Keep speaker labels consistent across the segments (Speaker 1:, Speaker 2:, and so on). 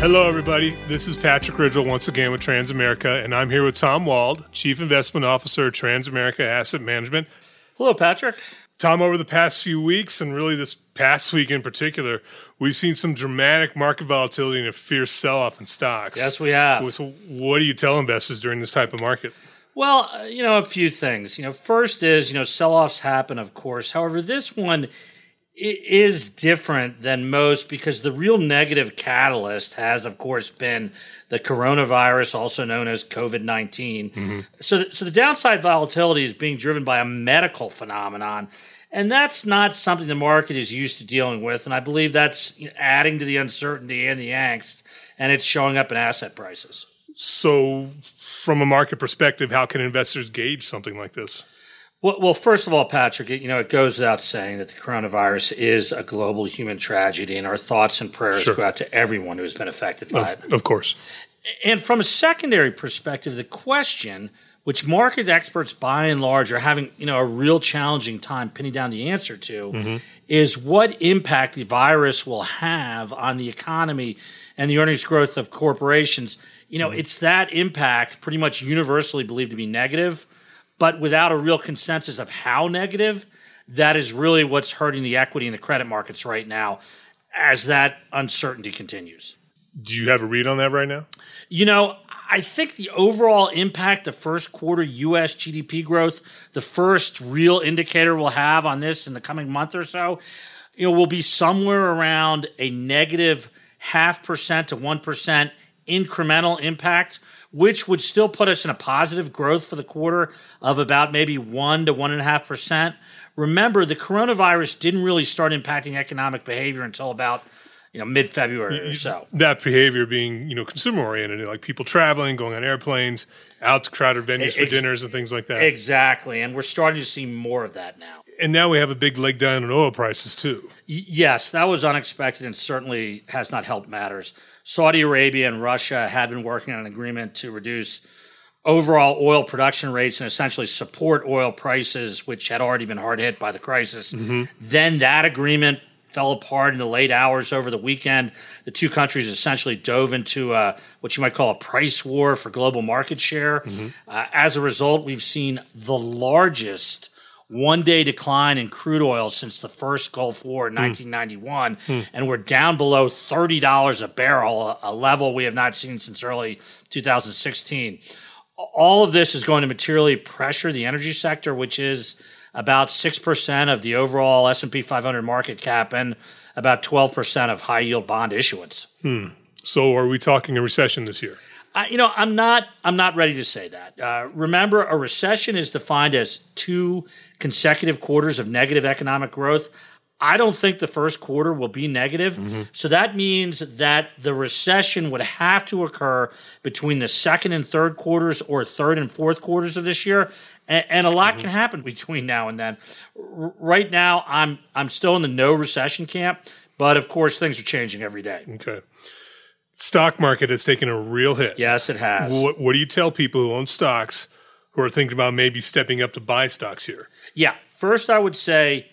Speaker 1: Hello, everybody. This is Patrick Ridgel once again with Transamerica, and I'm here with Tom Wald, Chief Investment Officer at Transamerica Asset Management.
Speaker 2: Hello, Patrick.
Speaker 1: Tom, over the past few weeks, and really this past week in particular, we've seen some dramatic market volatility and a fierce sell off in stocks.
Speaker 2: Yes, we have.
Speaker 1: So, what do you tell investors during this type of market?
Speaker 2: Well, uh, you know, a few things. You know, first is, you know, sell offs happen, of course. However, this one is different than most because the real negative catalyst has, of course, been the coronavirus, also known as COVID 19. Mm-hmm. So, so the downside volatility is being driven by a medical phenomenon. And that's not something the market is used to dealing with. And I believe that's adding to the uncertainty and the angst, and it's showing up in asset prices.
Speaker 1: So, from a market perspective, how can investors gauge something like this?
Speaker 2: Well, well, first of all, Patrick, you know, it goes without saying that the coronavirus is a global human tragedy, and our thoughts and prayers sure. go out to everyone who's been affected by
Speaker 1: of,
Speaker 2: it.
Speaker 1: Of course.
Speaker 2: And from a secondary perspective, the question, which market experts by and large are having, you know, a real challenging time pinning down the answer to, mm-hmm. is what impact the virus will have on the economy and the earnings growth of corporations. You know, mm-hmm. it's that impact pretty much universally believed to be negative but without a real consensus of how negative, that is really what's hurting the equity and the credit markets right now as that uncertainty continues.
Speaker 1: Do you have a read on that right now?
Speaker 2: You know, I think the overall impact of first quarter U.S. GDP growth, the first real indicator we'll have on this in the coming month or so, you know, will be somewhere around a negative half percent to one percent incremental impact which would still put us in a positive growth for the quarter of about maybe one to one and a half percent. Remember, the coronavirus didn't really start impacting economic behavior until about you know mid February or so.
Speaker 1: That behavior being you know consumer oriented, like people traveling, going on airplanes, out to crowded venues for dinners and things like that.
Speaker 2: Exactly, and we're starting to see more of that now.
Speaker 1: And now we have a big leg down in oil prices too.
Speaker 2: Y- yes, that was unexpected and certainly has not helped matters. Saudi Arabia and Russia had been working on an agreement to reduce overall oil production rates and essentially support oil prices, which had already been hard hit by the crisis. Mm-hmm. Then that agreement fell apart in the late hours over the weekend. The two countries essentially dove into a, what you might call a price war for global market share. Mm-hmm. Uh, as a result, we've seen the largest one day decline in crude oil since the first Gulf War in mm. 1991, mm. and we're down below $30 a barrel, a level we have not seen since early 2016. All of this is going to materially pressure the energy sector, which is about 6% of the overall S&P 500 market cap and about 12% of high yield bond issuance.
Speaker 1: Hmm. So are we talking a recession this year?
Speaker 2: Uh, you know, I'm not. I'm not ready to say that. Uh, remember, a recession is defined as two consecutive quarters of negative economic growth. I don't think the first quarter will be negative. Mm-hmm. So that means that the recession would have to occur between the second and third quarters or third and fourth quarters of this year. And, and a lot mm-hmm. can happen between now and then. R- right now, I'm, I'm still in the no recession camp, but of course, things are changing every day.
Speaker 1: Okay. Stock market has taken a real hit.
Speaker 2: Yes, it has.
Speaker 1: What, what do you tell people who own stocks who are thinking about maybe stepping up to buy stocks here?
Speaker 2: Yeah. First, I would say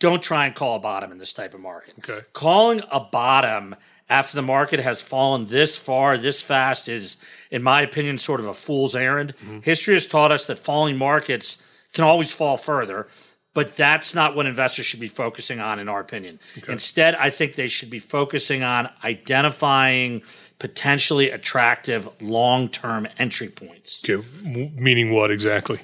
Speaker 2: don't try and call a bottom in this type of market.
Speaker 1: Okay.
Speaker 2: Calling a bottom after the market has fallen this far, this fast is, in my opinion, sort of a fool's errand. Mm-hmm. History has taught us that falling markets can always fall further, but that's not what investors should be focusing on, in our opinion. Okay. Instead, I think they should be focusing on identifying potentially attractive long term entry points.
Speaker 1: Okay. Meaning what exactly?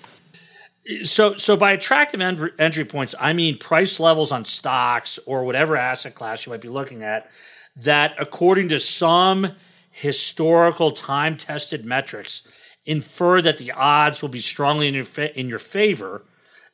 Speaker 2: So, so by attractive entry points, I mean price levels on stocks or whatever asset class you might be looking at that, according to some historical time tested metrics, infer that the odds will be strongly in your, fa- in your favor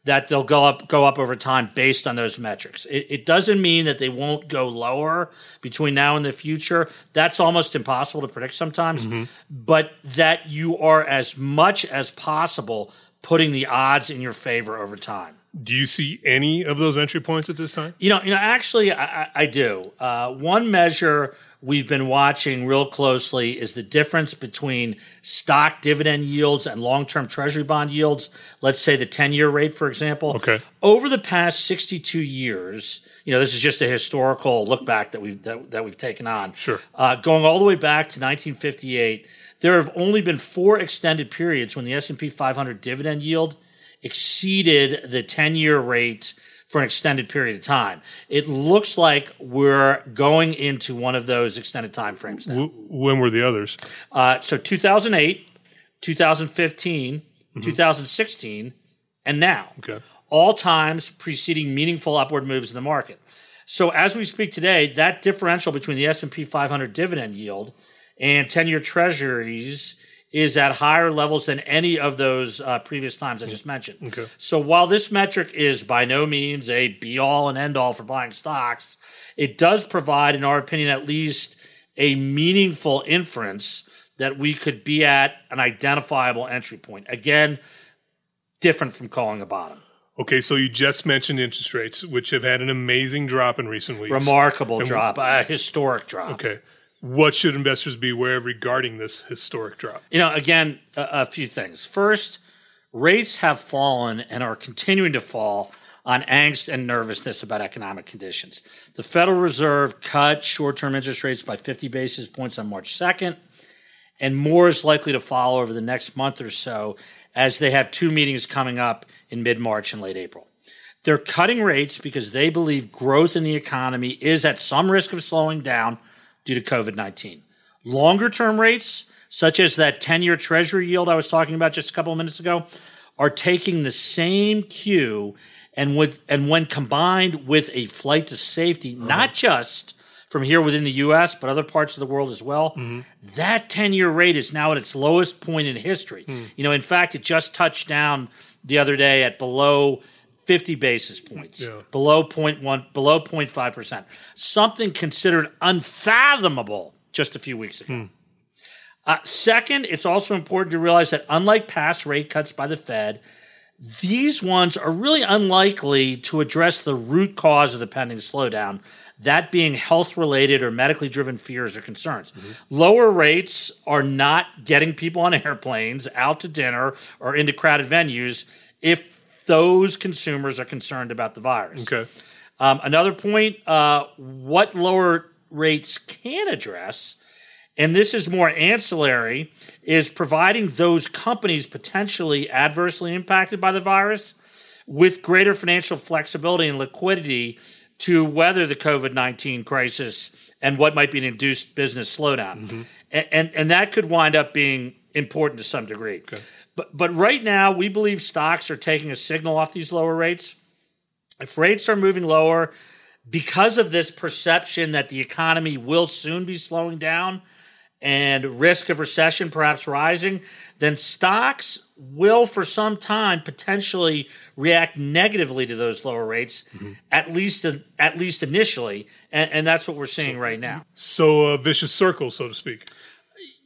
Speaker 2: that they'll go up go up over time based on those metrics. It, it, doesn't mean that they won't go lower between now and the future. That's almost impossible to predict sometimes. Mm-hmm. But that you are as much as possible putting the odds in your favor over time.
Speaker 1: Do you see any of those entry points at this time?
Speaker 2: You know, you know. Actually, I, I do. Uh, one measure we've been watching real closely is the difference between stock dividend yields and long-term treasury bond yields let's say the 10-year rate for example
Speaker 1: Okay.
Speaker 2: over the past 62 years you know this is just a historical look back that we've that, that we've taken on
Speaker 1: Sure.
Speaker 2: uh, going all the way back to 1958 there have only been four extended periods when the s&p 500 dividend yield exceeded the 10-year rate for an extended period of time. It looks like we're going into one of those extended time frames now.
Speaker 1: When were the others?
Speaker 2: Uh, so 2008, 2015,
Speaker 1: Mm-hmm.
Speaker 2: 2016, and now.
Speaker 1: Okay.
Speaker 2: All times preceding meaningful upward moves in the market. So as we speak today, that differential between the S&P 500 dividend yield and 10-year treasuries is at higher levels than any of those uh, previous times I just mentioned.
Speaker 1: Okay.
Speaker 2: So while this metric is by no means a be all and end all for buying stocks, it does provide, in our opinion, at least a meaningful inference that we could be at an identifiable entry point. Again, different from calling a bottom.
Speaker 1: Okay, so you just mentioned interest rates, which have had an amazing drop in recent weeks.
Speaker 2: Remarkable drop, a historic drop.
Speaker 1: Okay. What should investors be aware of regarding this historic drop?
Speaker 2: You know, again, a, a few things. First, rates have fallen and are continuing to fall on angst and nervousness about economic conditions. The Federal Reserve cut short term interest rates by 50 basis points on March 2nd, and more is likely to follow over the next month or so as they have two meetings coming up in mid March and late April. They're cutting rates because they believe growth in the economy is at some risk of slowing down due to COVID 19. Longer term rates, such as that 10 year treasury yield I was talking about just a couple of minutes ago, are taking the same cue. And, with, and when combined with a flight to safety, uh-huh. not just from here within the US, but other parts of the world as well, mm-hmm. that 10 year rate is now at its lowest point in history. Hmm. You know, in fact, it just touched down the other day at below 50 basis points,
Speaker 1: Yeah.
Speaker 2: below 0.1, below 0.5%. Something considered unfathomable just a few weeks ago. Uh, second, it's also important to realize that unlike past rate cuts by the Fed, these ones are really unlikely to address the root cause of the pending slowdown, that being health related or medically driven fears or concerns. Lower rates are not getting people on airplanes, out to dinner, or into crowded venues if those consumers are concerned about the virus.
Speaker 1: Okay.
Speaker 2: Um, another point uh, what lower rates can address, and this is more ancillary, is providing those companies potentially adversely impacted by the virus with greater financial flexibility and liquidity to weather the COVID 19 crisis and what might be an induced business slowdown. And, and, and that could wind up being important to some degree. But, but right now, we believe stocks are taking a signal off these lower rates if rates are moving lower because of this perception that the economy will soon be slowing down and risk of recession perhaps rising, then stocks will for some time potentially react negatively to those lower rates, mm-hmm. at least at least initially, and, and that's what we're seeing right now.
Speaker 1: So a vicious circle, so to speak.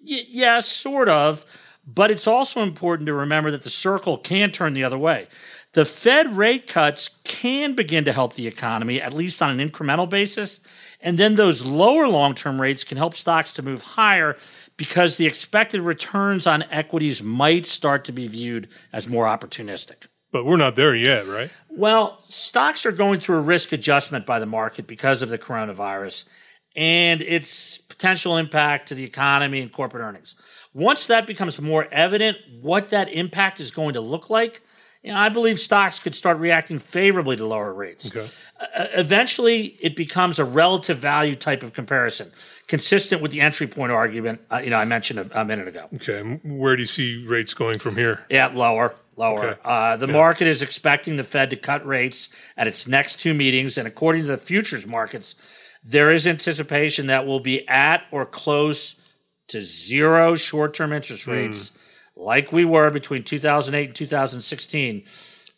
Speaker 2: Y- yes, sort of. But it's also important to remember that the circle can turn the other way. The Fed rate cuts can begin to help the economy, at least on an incremental basis. And then those lower long term rates can help stocks to move higher because the expected returns on equities might start to be viewed as more opportunistic.
Speaker 1: But we're not there yet, right?
Speaker 2: Well, stocks are going through a risk adjustment by the market because of the coronavirus and its potential impact to the economy and corporate earnings. Once that becomes more evident, what that impact is going to look like, you know, I believe stocks could start reacting favorably to lower rates.
Speaker 1: Okay.
Speaker 2: Uh, eventually, it becomes a relative value type of comparison, consistent with the entry point argument uh, you know I mentioned a, a minute ago.
Speaker 1: Okay. Where do you see rates going from here?
Speaker 2: Yeah, lower, lower.
Speaker 1: Okay.
Speaker 2: Uh, the market is expecting the Fed to cut rates at its next two meetings, and according to the futures markets, there is anticipation that we'll be at or close to zero short-term interest
Speaker 1: Hmm.
Speaker 2: rates, like we were between 2008 and 2016,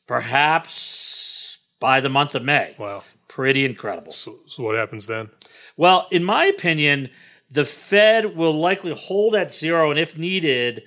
Speaker 2: perhaps by the month of May.
Speaker 1: Wow.
Speaker 2: Pretty incredible.
Speaker 1: So, so what happens then?
Speaker 2: Well, in my opinion, the Fed will likely hold at zero, and if needed,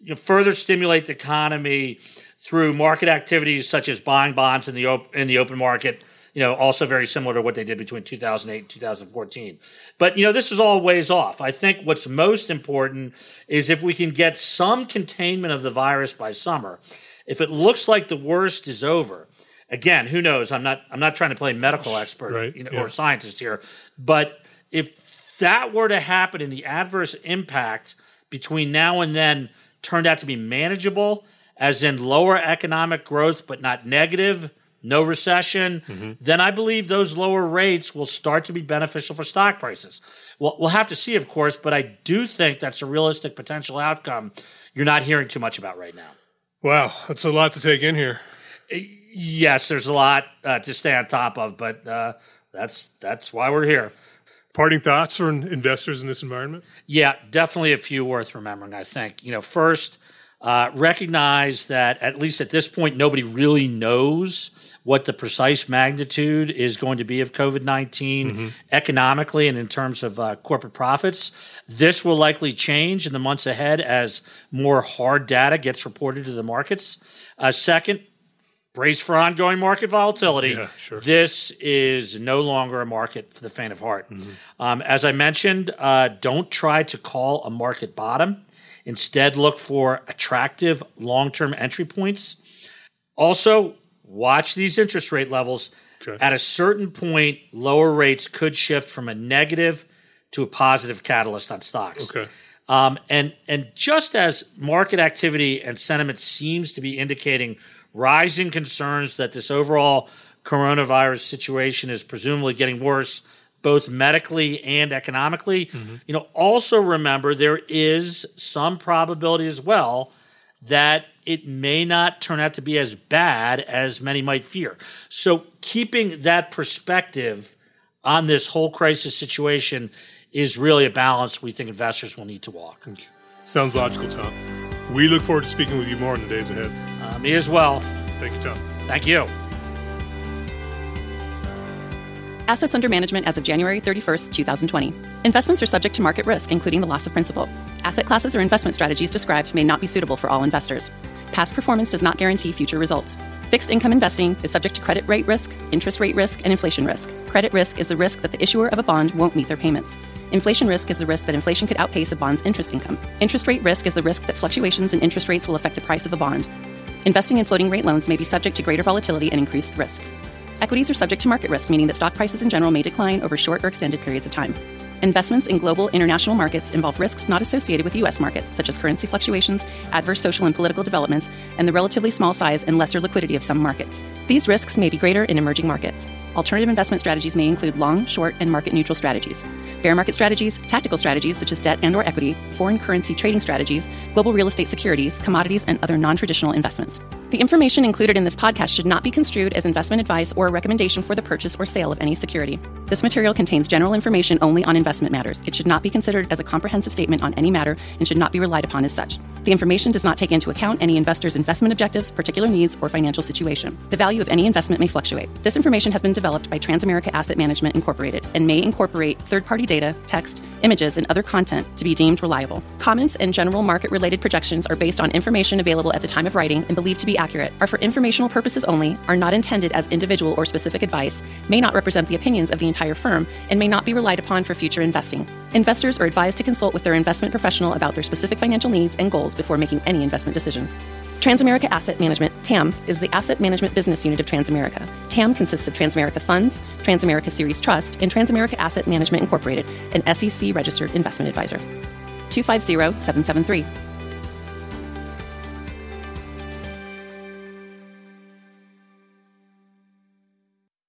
Speaker 2: you know, further stimulate the economy through market activities such as buying bonds in the op- in the open market. You know, also very similar to what they did between 2008 and 2014. But, you know, this is all ways off. I think what's most important is if we can get some containment of the virus by summer, if it looks like the worst is over, again, who knows? I'm not, I'm not trying to play medical expert
Speaker 1: right,
Speaker 2: you know,
Speaker 1: yeah.
Speaker 2: or scientist here, but if that were to happen and the adverse impact between now and then turned out to be manageable, as in lower economic growth but not negative, no recession,
Speaker 1: Mm-hmm.
Speaker 2: then I believe those lower rates will start to be beneficial for stock prices. Well, we'll have to see, of course, but I do think that's a realistic potential outcome you're not hearing too much about right now.
Speaker 1: Wow, that's a lot to take in here.
Speaker 2: Yes, there's a lot uh, to stay on top of, but uh, that's that's why we're here.
Speaker 1: Parting thoughts for investors in this environment?
Speaker 2: Yeah, definitely a few worth remembering. I think you know first. Uh, recognize that at least at this point, nobody really knows what the precise magnitude is going to be of COVID 19 economically and in terms of uh, corporate profits. This will likely change in the months ahead as more hard data gets reported to the markets. Uh, second, brace for ongoing market volatility.
Speaker 1: Yeah, sure.
Speaker 2: This is no longer a market for the faint of heart. Um, as I mentioned, uh, don't try to call a market bottom. Instead, look for attractive long term entry points. Also, watch these interest rate levels.
Speaker 1: Okay.
Speaker 2: At a certain point, lower rates could shift from a negative to a positive catalyst on stocks.
Speaker 1: Okay.
Speaker 2: Um, and and just as market activity and sentiment seems to be indicating rising concerns that this overall coronavirus situation is presumably getting worse, both medically and economically, you know, also remember there is some probability as well that it may not turn out to be as bad as many might fear. So keeping that perspective on this whole crisis situation is really a balance we think investors will need to walk.
Speaker 1: Sounds logical, Tom. We look forward to speaking with you more in the days ahead.
Speaker 2: Uh, me as well.
Speaker 1: Thank you, Tom.
Speaker 2: Thank you.
Speaker 3: Assets under management as of January 31st, 2020. Investments are subject to market risk, including the loss of principal. Asset classes or investment strategies described may not be suitable for all investors. Past performance does not guarantee future results. Fixed income investing is subject to credit rate risk, interest rate risk, and inflation risk. Credit risk is the risk that the issuer of a bond won't meet their payments. Inflation risk is the risk that inflation could outpace a bond's interest income. Interest rate risk is the risk that fluctuations in interest rates will affect the price of a bond. Investing in floating rate loans may be subject to greater volatility and increased risks. Equities are subject to market risk, meaning that stock prices in general may decline over short or extended periods of time. Investments in global international markets involve risks not associated with U.S. markets, such as currency fluctuations, adverse social and political developments, and the relatively small size and lesser liquidity of some markets. These risks may be greater in emerging markets. Alternative investment strategies may include long, short, and market neutral strategies. Bear market strategies, tactical strategies such as debt and or equity, foreign currency trading strategies, global real estate securities, commodities, and other non-traditional investments. The information included in this podcast should not be construed as investment advice or a recommendation for the purchase or sale of any security. This material contains general information only on investment matters. It should not be considered as a comprehensive statement on any matter and should not be relied upon as such. The information does not take into account any investor's investment objectives, particular needs, or financial situation. The value of any investment may fluctuate. This information has been developed by Transamerica Asset Management Incorporated and may incorporate third-party data, text, images, and other content to be deemed reliable. Comments and general market-related projections are based on information available at the time of writing and believed to be accurate, are for informational purposes only, are not intended as individual or specific advice, may not represent the opinions of the entire firm, and may not be relied upon for future investing. Investors are advised to consult with their investment professional about their specific financial needs and goals before making any investment decisions. Transamerica Asset Management, TAM, is the asset management business unit of Transamerica. TAM consists of Transamerica Funds, Transamerica Series Trust, and Transamerica Asset Management Incorporated, an SEC registered investment advisor. 250 773.